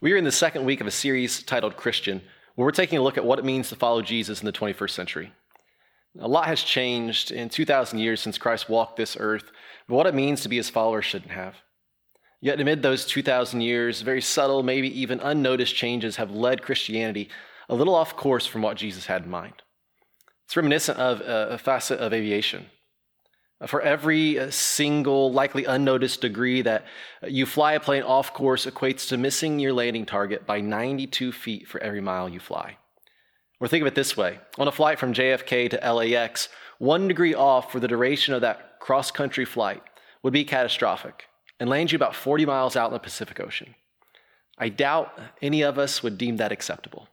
We are in the second week of a series titled Christian, where we're taking a look at what it means to follow Jesus in the 21st century. A lot has changed in 2,000 years since Christ walked this earth, but what it means to be his follower shouldn't have. Yet, amid those 2,000 years, very subtle, maybe even unnoticed changes have led Christianity a little off course from what Jesus had in mind. It's reminiscent of uh, a facet of aviation. For every uh, single, likely unnoticed degree that you fly a plane off course equates to missing your landing target by 92 feet for every mile you fly. Or think of it this way on a flight from JFK to LAX, one degree off for the duration of that cross country flight would be catastrophic and land you about 40 miles out in the Pacific Ocean. I doubt any of us would deem that acceptable.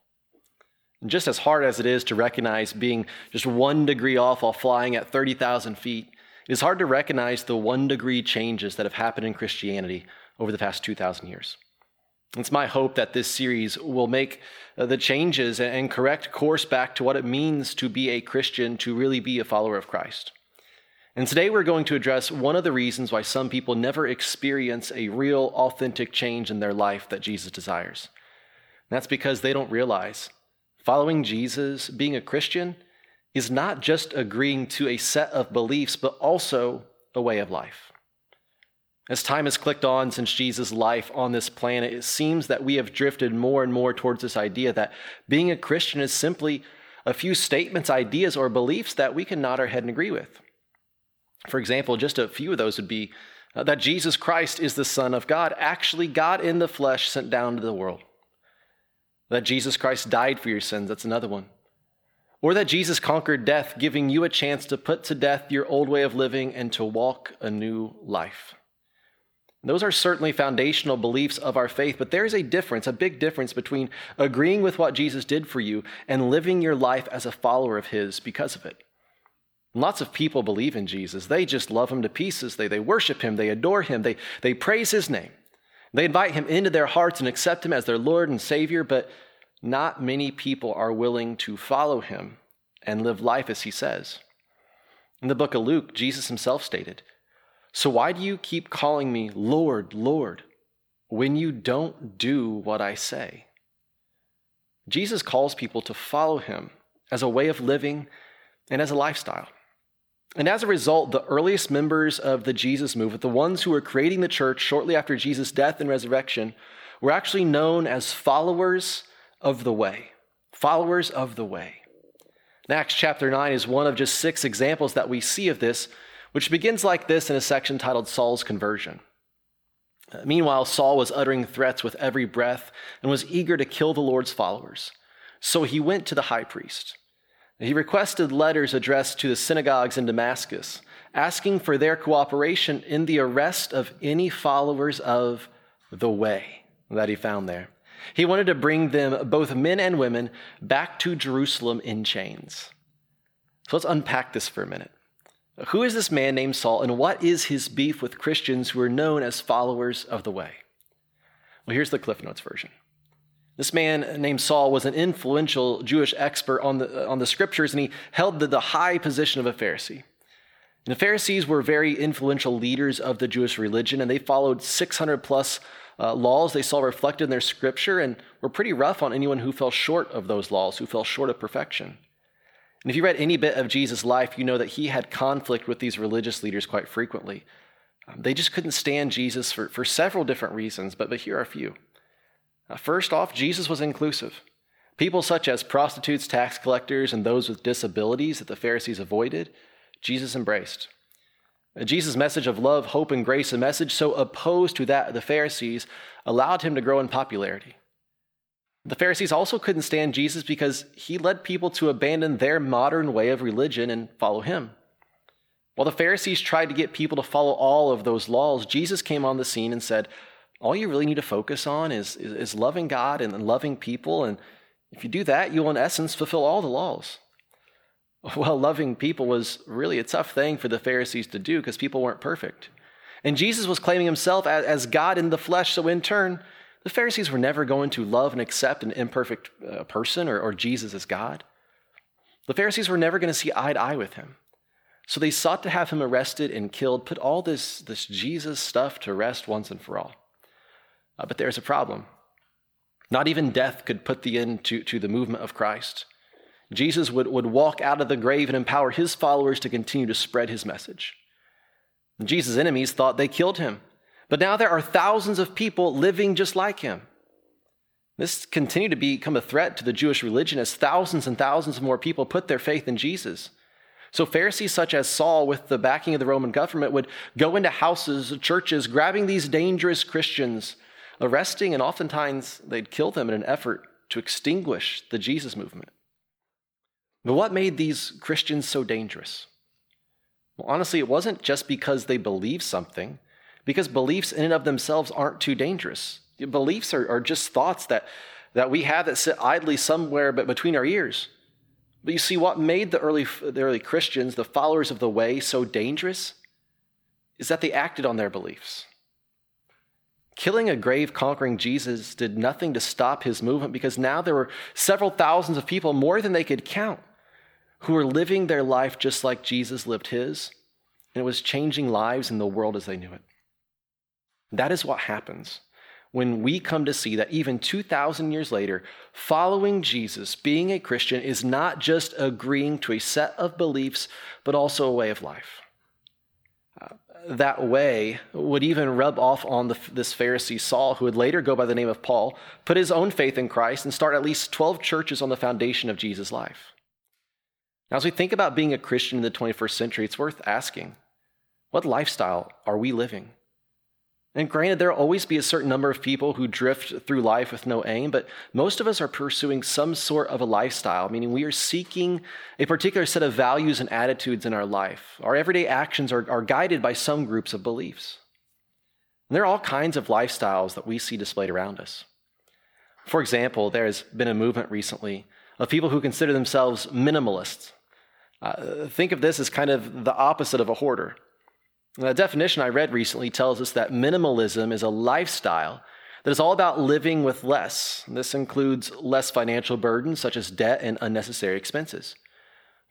And just as hard as it is to recognize being just one degree off while flying at 30,000 feet, it is hard to recognize the one degree changes that have happened in Christianity over the past 2,000 years. It's my hope that this series will make uh, the changes and correct course back to what it means to be a Christian, to really be a follower of Christ. And today we're going to address one of the reasons why some people never experience a real, authentic change in their life that Jesus desires. And that's because they don't realize following Jesus, being a Christian, is not just agreeing to a set of beliefs, but also a way of life. As time has clicked on since Jesus' life on this planet, it seems that we have drifted more and more towards this idea that being a Christian is simply a few statements, ideas, or beliefs that we can nod our head and agree with. For example, just a few of those would be uh, that Jesus Christ is the Son of God, actually, God in the flesh sent down to the world. That Jesus Christ died for your sins, that's another one. Or that Jesus conquered death, giving you a chance to put to death your old way of living and to walk a new life. Those are certainly foundational beliefs of our faith, but there is a difference, a big difference between agreeing with what Jesus did for you and living your life as a follower of His because of it. Lots of people believe in Jesus. They just love Him to pieces. They, they worship Him, they adore Him, they, they praise His name. They invite Him into their hearts and accept Him as their Lord and Savior, but not many people are willing to follow him and live life as he says. In the book of Luke, Jesus himself stated, So why do you keep calling me Lord, Lord, when you don't do what I say? Jesus calls people to follow him as a way of living and as a lifestyle. And as a result, the earliest members of the Jesus movement, the ones who were creating the church shortly after Jesus' death and resurrection, were actually known as followers of the way, followers of the way. Acts chapter 9 is one of just six examples that we see of this, which begins like this in a section titled Saul's Conversion. Uh, meanwhile, Saul was uttering threats with every breath and was eager to kill the Lord's followers. So he went to the high priest. He requested letters addressed to the synagogues in Damascus, asking for their cooperation in the arrest of any followers of the way that he found there. He wanted to bring them, both men and women, back to Jerusalem in chains. So let's unpack this for a minute. Who is this man named Saul, and what is his beef with Christians who are known as followers of the way? Well, here's the Cliff Notes version. This man named Saul was an influential Jewish expert on the, on the scriptures, and he held the, the high position of a Pharisee. And the Pharisees were very influential leaders of the Jewish religion, and they followed 600 plus uh, laws they saw reflected in their scripture and were pretty rough on anyone who fell short of those laws, who fell short of perfection. And if you read any bit of Jesus' life, you know that he had conflict with these religious leaders quite frequently. Um, they just couldn't stand Jesus for, for several different reasons, but, but here are a few. Uh, first off, Jesus was inclusive. People such as prostitutes, tax collectors, and those with disabilities that the Pharisees avoided, Jesus embraced. Jesus' message of love, hope, and grace, a message so opposed to that of the Pharisees, allowed him to grow in popularity. The Pharisees also couldn't stand Jesus because he led people to abandon their modern way of religion and follow him. While the Pharisees tried to get people to follow all of those laws, Jesus came on the scene and said, All you really need to focus on is, is, is loving God and loving people. And if you do that, you'll, in essence, fulfill all the laws. Well, loving people was really a tough thing for the Pharisees to do because people weren't perfect. And Jesus was claiming himself as God in the flesh, so in turn, the Pharisees were never going to love and accept an imperfect uh, person or, or Jesus as God. The Pharisees were never going to see eye to eye with him. So they sought to have him arrested and killed, put all this, this Jesus stuff to rest once and for all. Uh, but there's a problem. Not even death could put the end to, to the movement of Christ. Jesus would, would walk out of the grave and empower his followers to continue to spread his message. Jesus' enemies thought they killed him, but now there are thousands of people living just like him. This continued to become a threat to the Jewish religion as thousands and thousands of more people put their faith in Jesus. So, Pharisees such as Saul, with the backing of the Roman government, would go into houses, churches, grabbing these dangerous Christians, arresting, and oftentimes they'd kill them in an effort to extinguish the Jesus movement. But what made these Christians so dangerous? Well, honestly, it wasn't just because they believed something, because beliefs in and of themselves aren't too dangerous. Beliefs are, are just thoughts that, that we have that sit idly somewhere but between our ears. But you see, what made the early, the early Christians, the followers of the way, so dangerous is that they acted on their beliefs. Killing a grave conquering Jesus did nothing to stop his movement because now there were several thousands of people, more than they could count, who were living their life just like Jesus lived his, and it was changing lives in the world as they knew it. That is what happens when we come to see that even 2,000 years later, following Jesus, being a Christian, is not just agreeing to a set of beliefs, but also a way of life. Uh, that way would even rub off on the, this Pharisee Saul, who would later go by the name of Paul, put his own faith in Christ, and start at least 12 churches on the foundation of Jesus' life. Now, as we think about being a Christian in the 21st century, it's worth asking what lifestyle are we living? And granted, there'll always be a certain number of people who drift through life with no aim, but most of us are pursuing some sort of a lifestyle, meaning we are seeking a particular set of values and attitudes in our life. Our everyday actions are, are guided by some groups of beliefs. And there are all kinds of lifestyles that we see displayed around us. For example, there has been a movement recently of people who consider themselves minimalists. Uh, think of this as kind of the opposite of a hoarder. The definition I read recently tells us that minimalism is a lifestyle that is all about living with less. This includes less financial burdens, such as debt and unnecessary expenses.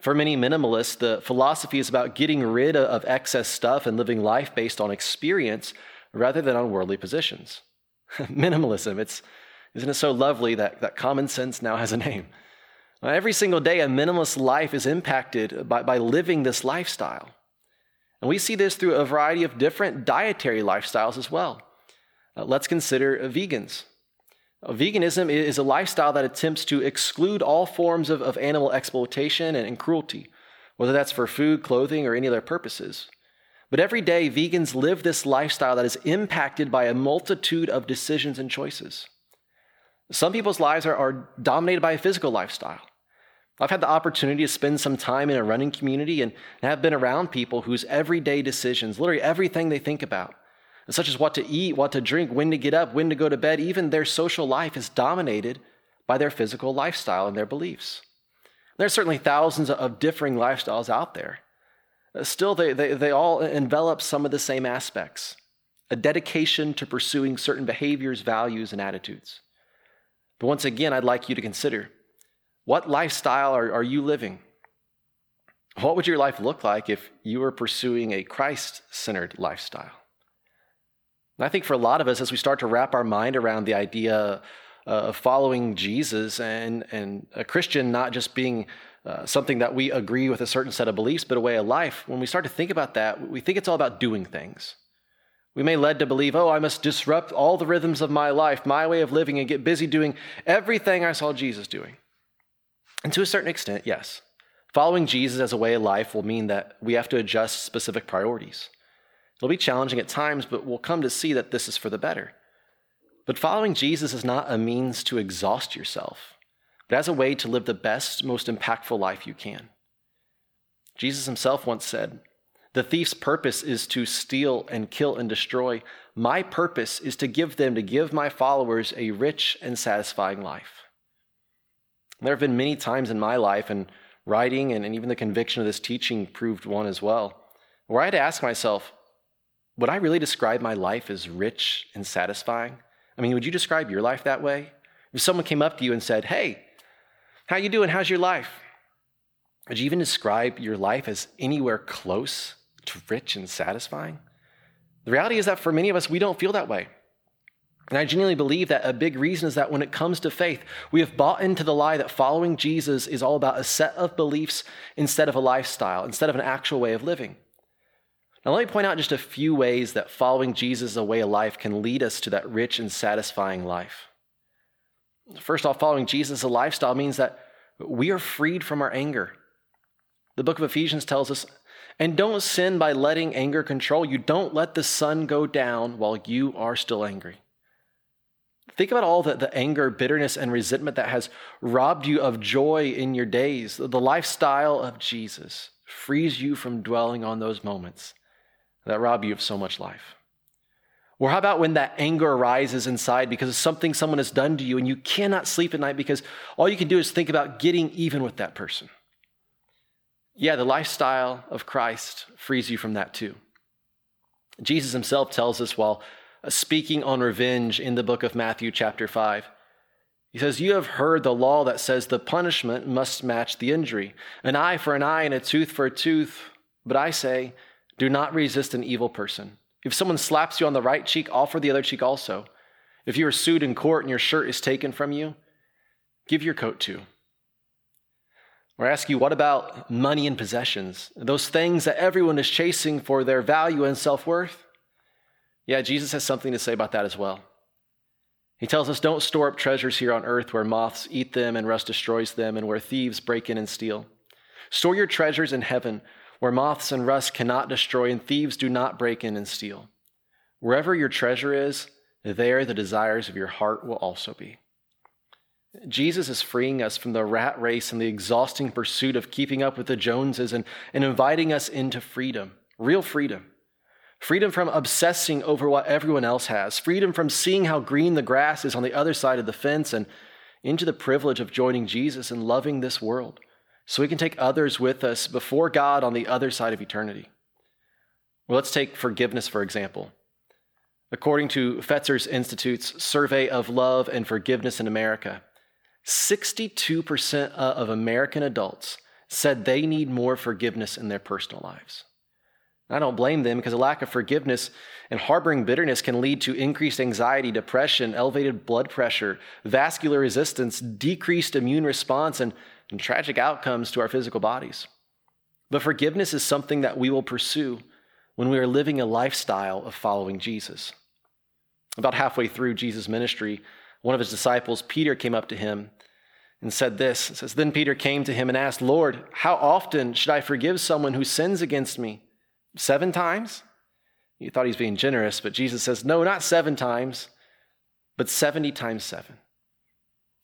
For many minimalists, the philosophy is about getting rid of excess stuff and living life based on experience rather than on worldly positions. Minimalism, it's, isn't it so lovely that, that common sense now has a name? Every single day, a minimalist life is impacted by, by living this lifestyle. And we see this through a variety of different dietary lifestyles as well. Uh, let's consider uh, vegans. Uh, veganism is a lifestyle that attempts to exclude all forms of, of animal exploitation and, and cruelty, whether that's for food, clothing, or any other purposes. But every day, vegans live this lifestyle that is impacted by a multitude of decisions and choices. Some people's lives are, are dominated by a physical lifestyle. I've had the opportunity to spend some time in a running community and have been around people whose everyday decisions, literally everything they think about, such as what to eat, what to drink, when to get up, when to go to bed, even their social life is dominated by their physical lifestyle and their beliefs. There are certainly thousands of differing lifestyles out there. Still, they, they, they all envelop some of the same aspects a dedication to pursuing certain behaviors, values, and attitudes. But once again, I'd like you to consider what lifestyle are, are you living? What would your life look like if you were pursuing a Christ centered lifestyle? And I think for a lot of us, as we start to wrap our mind around the idea uh, of following Jesus and, and a Christian not just being uh, something that we agree with a certain set of beliefs, but a way of life, when we start to think about that, we think it's all about doing things. We may led to believe, oh, I must disrupt all the rhythms of my life, my way of living, and get busy doing everything I saw Jesus doing. And to a certain extent, yes. Following Jesus as a way of life will mean that we have to adjust specific priorities. It'll be challenging at times, but we'll come to see that this is for the better. But following Jesus is not a means to exhaust yourself, but as a way to live the best, most impactful life you can. Jesus himself once said, The thief's purpose is to steal and kill and destroy. My purpose is to give them, to give my followers a rich and satisfying life. There have been many times in my life, and writing and, and even the conviction of this teaching proved one as well, where I had to ask myself, would I really describe my life as rich and satisfying? I mean, would you describe your life that way? If someone came up to you and said, "Hey, how you doing? How's your life?" Would you even describe your life as anywhere close rich and satisfying? The reality is that for many of us, we don't feel that way. And I genuinely believe that a big reason is that when it comes to faith, we have bought into the lie that following Jesus is all about a set of beliefs instead of a lifestyle, instead of an actual way of living. Now, let me point out just a few ways that following Jesus as a way of life can lead us to that rich and satisfying life. First off, following Jesus as a lifestyle means that we are freed from our anger. The book of Ephesians tells us, and don't sin by letting anger control you. Don't let the sun go down while you are still angry. Think about all the, the anger, bitterness, and resentment that has robbed you of joy in your days. The lifestyle of Jesus frees you from dwelling on those moments that rob you of so much life. Or how about when that anger arises inside because of something someone has done to you and you cannot sleep at night because all you can do is think about getting even with that person? Yeah, the lifestyle of Christ frees you from that too. Jesus himself tells us while speaking on revenge in the book of Matthew, chapter 5. He says, You have heard the law that says the punishment must match the injury an eye for an eye and a tooth for a tooth. But I say, do not resist an evil person. If someone slaps you on the right cheek, offer the other cheek also. If you are sued in court and your shirt is taken from you, give your coat too. Or ask you, what about money and possessions? Those things that everyone is chasing for their value and self worth? Yeah, Jesus has something to say about that as well. He tells us, Don't store up treasures here on earth where moths eat them and rust destroys them, and where thieves break in and steal. Store your treasures in heaven where moths and rust cannot destroy and thieves do not break in and steal. Wherever your treasure is, there the desires of your heart will also be. Jesus is freeing us from the rat race and the exhausting pursuit of keeping up with the Joneses and, and inviting us into freedom, real freedom. Freedom from obsessing over what everyone else has, freedom from seeing how green the grass is on the other side of the fence, and into the privilege of joining Jesus and loving this world so we can take others with us before God on the other side of eternity. Well, let's take forgiveness, for example. According to Fetzer's Institute's survey of love and forgiveness in America, 62% of American adults said they need more forgiveness in their personal lives. I don't blame them because a lack of forgiveness and harboring bitterness can lead to increased anxiety, depression, elevated blood pressure, vascular resistance, decreased immune response, and and tragic outcomes to our physical bodies. But forgiveness is something that we will pursue when we are living a lifestyle of following Jesus. About halfway through Jesus' ministry, one of his disciples, Peter, came up to him and said this. It says, Then Peter came to him and asked, Lord, how often should I forgive someone who sins against me? Seven times? He thought he's being generous, but Jesus says, No, not seven times, but 70 times seven.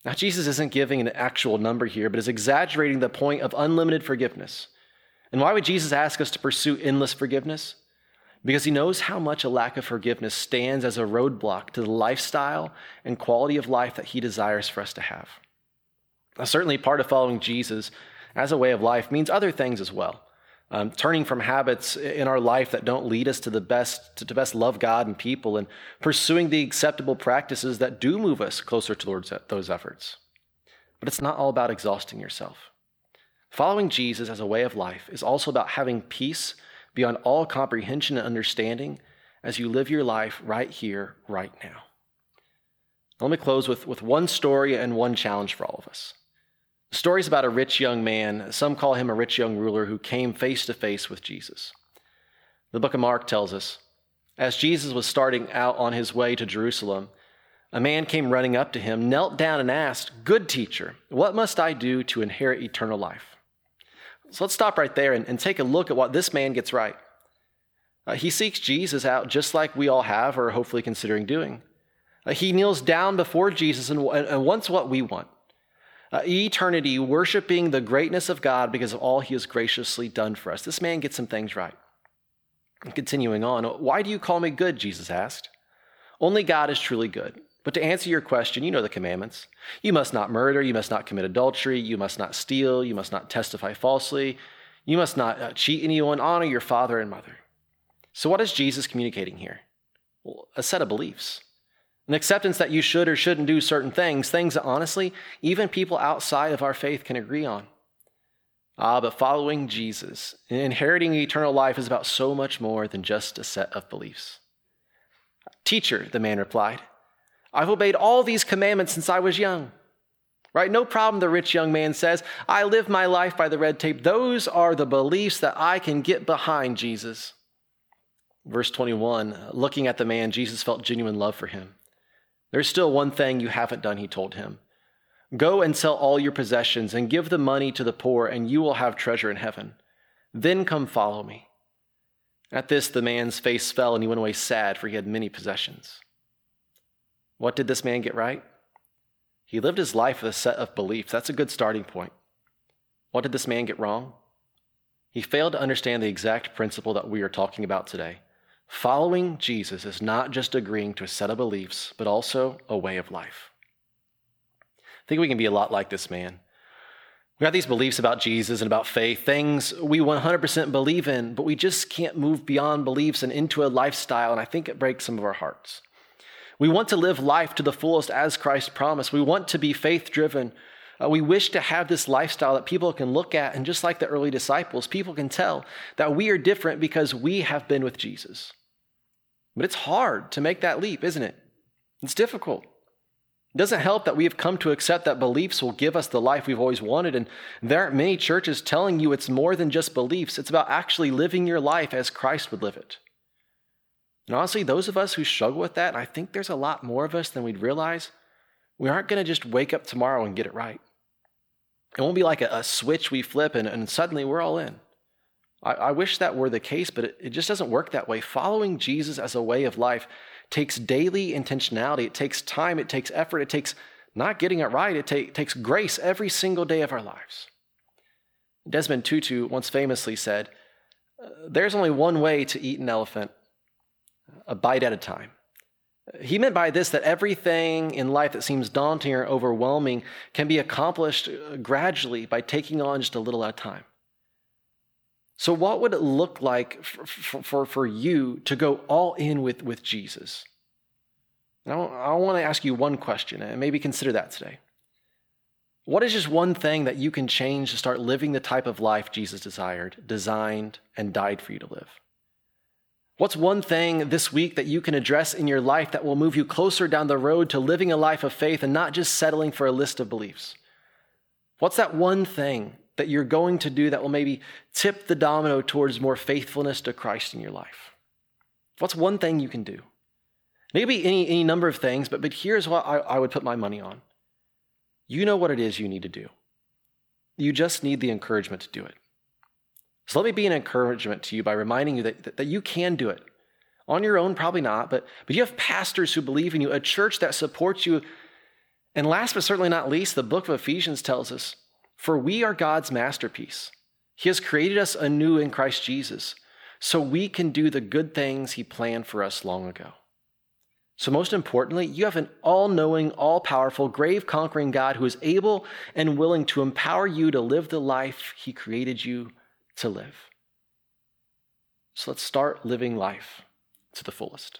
Now, Jesus isn't giving an actual number here, but is exaggerating the point of unlimited forgiveness. And why would Jesus ask us to pursue endless forgiveness? Because he knows how much a lack of forgiveness stands as a roadblock to the lifestyle and quality of life that he desires for us to have. Now, certainly, part of following Jesus as a way of life means other things as well um, turning from habits in our life that don't lead us to the best to, to best love God and people, and pursuing the acceptable practices that do move us closer towards those efforts. But it's not all about exhausting yourself. Following Jesus as a way of life is also about having peace beyond all comprehension and understanding as you live your life right here, right now. Let me close with, with one story and one challenge for all of us. The story is about a rich young man. Some call him a rich young ruler who came face to face with Jesus. The book of Mark tells us as Jesus was starting out on his way to Jerusalem, a man came running up to him, knelt down, and asked, Good teacher, what must I do to inherit eternal life? So let's stop right there and, and take a look at what this man gets right. Uh, he seeks Jesus out just like we all have, or hopefully considering doing. Uh, he kneels down before Jesus and, and wants what we want uh, eternity, worshiping the greatness of God because of all he has graciously done for us. This man gets some things right. Continuing on, why do you call me good? Jesus asked. Only God is truly good. But to answer your question, you know the commandments. You must not murder, you must not commit adultery, you must not steal, you must not testify falsely, you must not uh, cheat anyone, honor your father and mother. So, what is Jesus communicating here? Well, a set of beliefs. An acceptance that you should or shouldn't do certain things, things that honestly, even people outside of our faith can agree on. Ah, but following Jesus, inheriting eternal life is about so much more than just a set of beliefs. Teacher, the man replied, I've obeyed all these commandments since I was young. Right? No problem, the rich young man says. I live my life by the red tape. Those are the beliefs that I can get behind Jesus. Verse 21 looking at the man, Jesus felt genuine love for him. There's still one thing you haven't done, he told him. Go and sell all your possessions and give the money to the poor, and you will have treasure in heaven. Then come follow me. At this, the man's face fell, and he went away sad, for he had many possessions. What did this man get right? He lived his life with a set of beliefs. That's a good starting point. What did this man get wrong? He failed to understand the exact principle that we are talking about today. Following Jesus is not just agreeing to a set of beliefs, but also a way of life. I think we can be a lot like this man. We have these beliefs about Jesus and about faith, things we 100% believe in, but we just can't move beyond beliefs and into a lifestyle, and I think it breaks some of our hearts. We want to live life to the fullest as Christ promised. We want to be faith driven. Uh, we wish to have this lifestyle that people can look at, and just like the early disciples, people can tell that we are different because we have been with Jesus. But it's hard to make that leap, isn't it? It's difficult. It doesn't help that we have come to accept that beliefs will give us the life we've always wanted. And there aren't many churches telling you it's more than just beliefs, it's about actually living your life as Christ would live it. And honestly, those of us who struggle with that, I think there's a lot more of us than we'd realize, we aren't going to just wake up tomorrow and get it right. It won't be like a, a switch we flip and, and, suddenly we're all in. I, I wish that were the case, but it, it just doesn't work that way. Following Jesus as a way of life takes daily intentionality, it takes time, it takes effort, it takes not getting it right, it take, takes grace every single day of our lives. Desmond Tutu once famously said, uh, There's only one way to eat an elephant, a bite at a time. He meant by this that everything in life that seems daunting or overwhelming can be accomplished uh, gradually by taking on just a little at a time. So, what would it look like for, for, for you to go all in with, with Jesus? I, I want to ask you one question, and maybe consider that today. What is just one thing that you can change to start living the type of life Jesus desired, designed, and died for you to live? What's one thing this week that you can address in your life that will move you closer down the road to living a life of faith and not just settling for a list of beliefs? What's that one thing that you're going to do that will maybe tip the domino towards more faithfulness to Christ in your life? What's one thing you can do? Maybe any, any number of things, but, but here's what I, I would put my money on. You know what it is you need to do. You just need the encouragement to do it. So let me be an encouragement to you by reminding you that, that, you can do it. On your own, probably not, but, but you have pastors who believe in you, a church that supports you. And last but certainly not least, the book of Ephesians tells us for we are God's masterpiece. He has created us anew in Christ Jesus so we can do the good things He planned for us long ago. So, most importantly, you have an all knowing, all powerful, grave conquering God who is able and willing to empower you to live the life He created you to live. So, let's start living life to the fullest.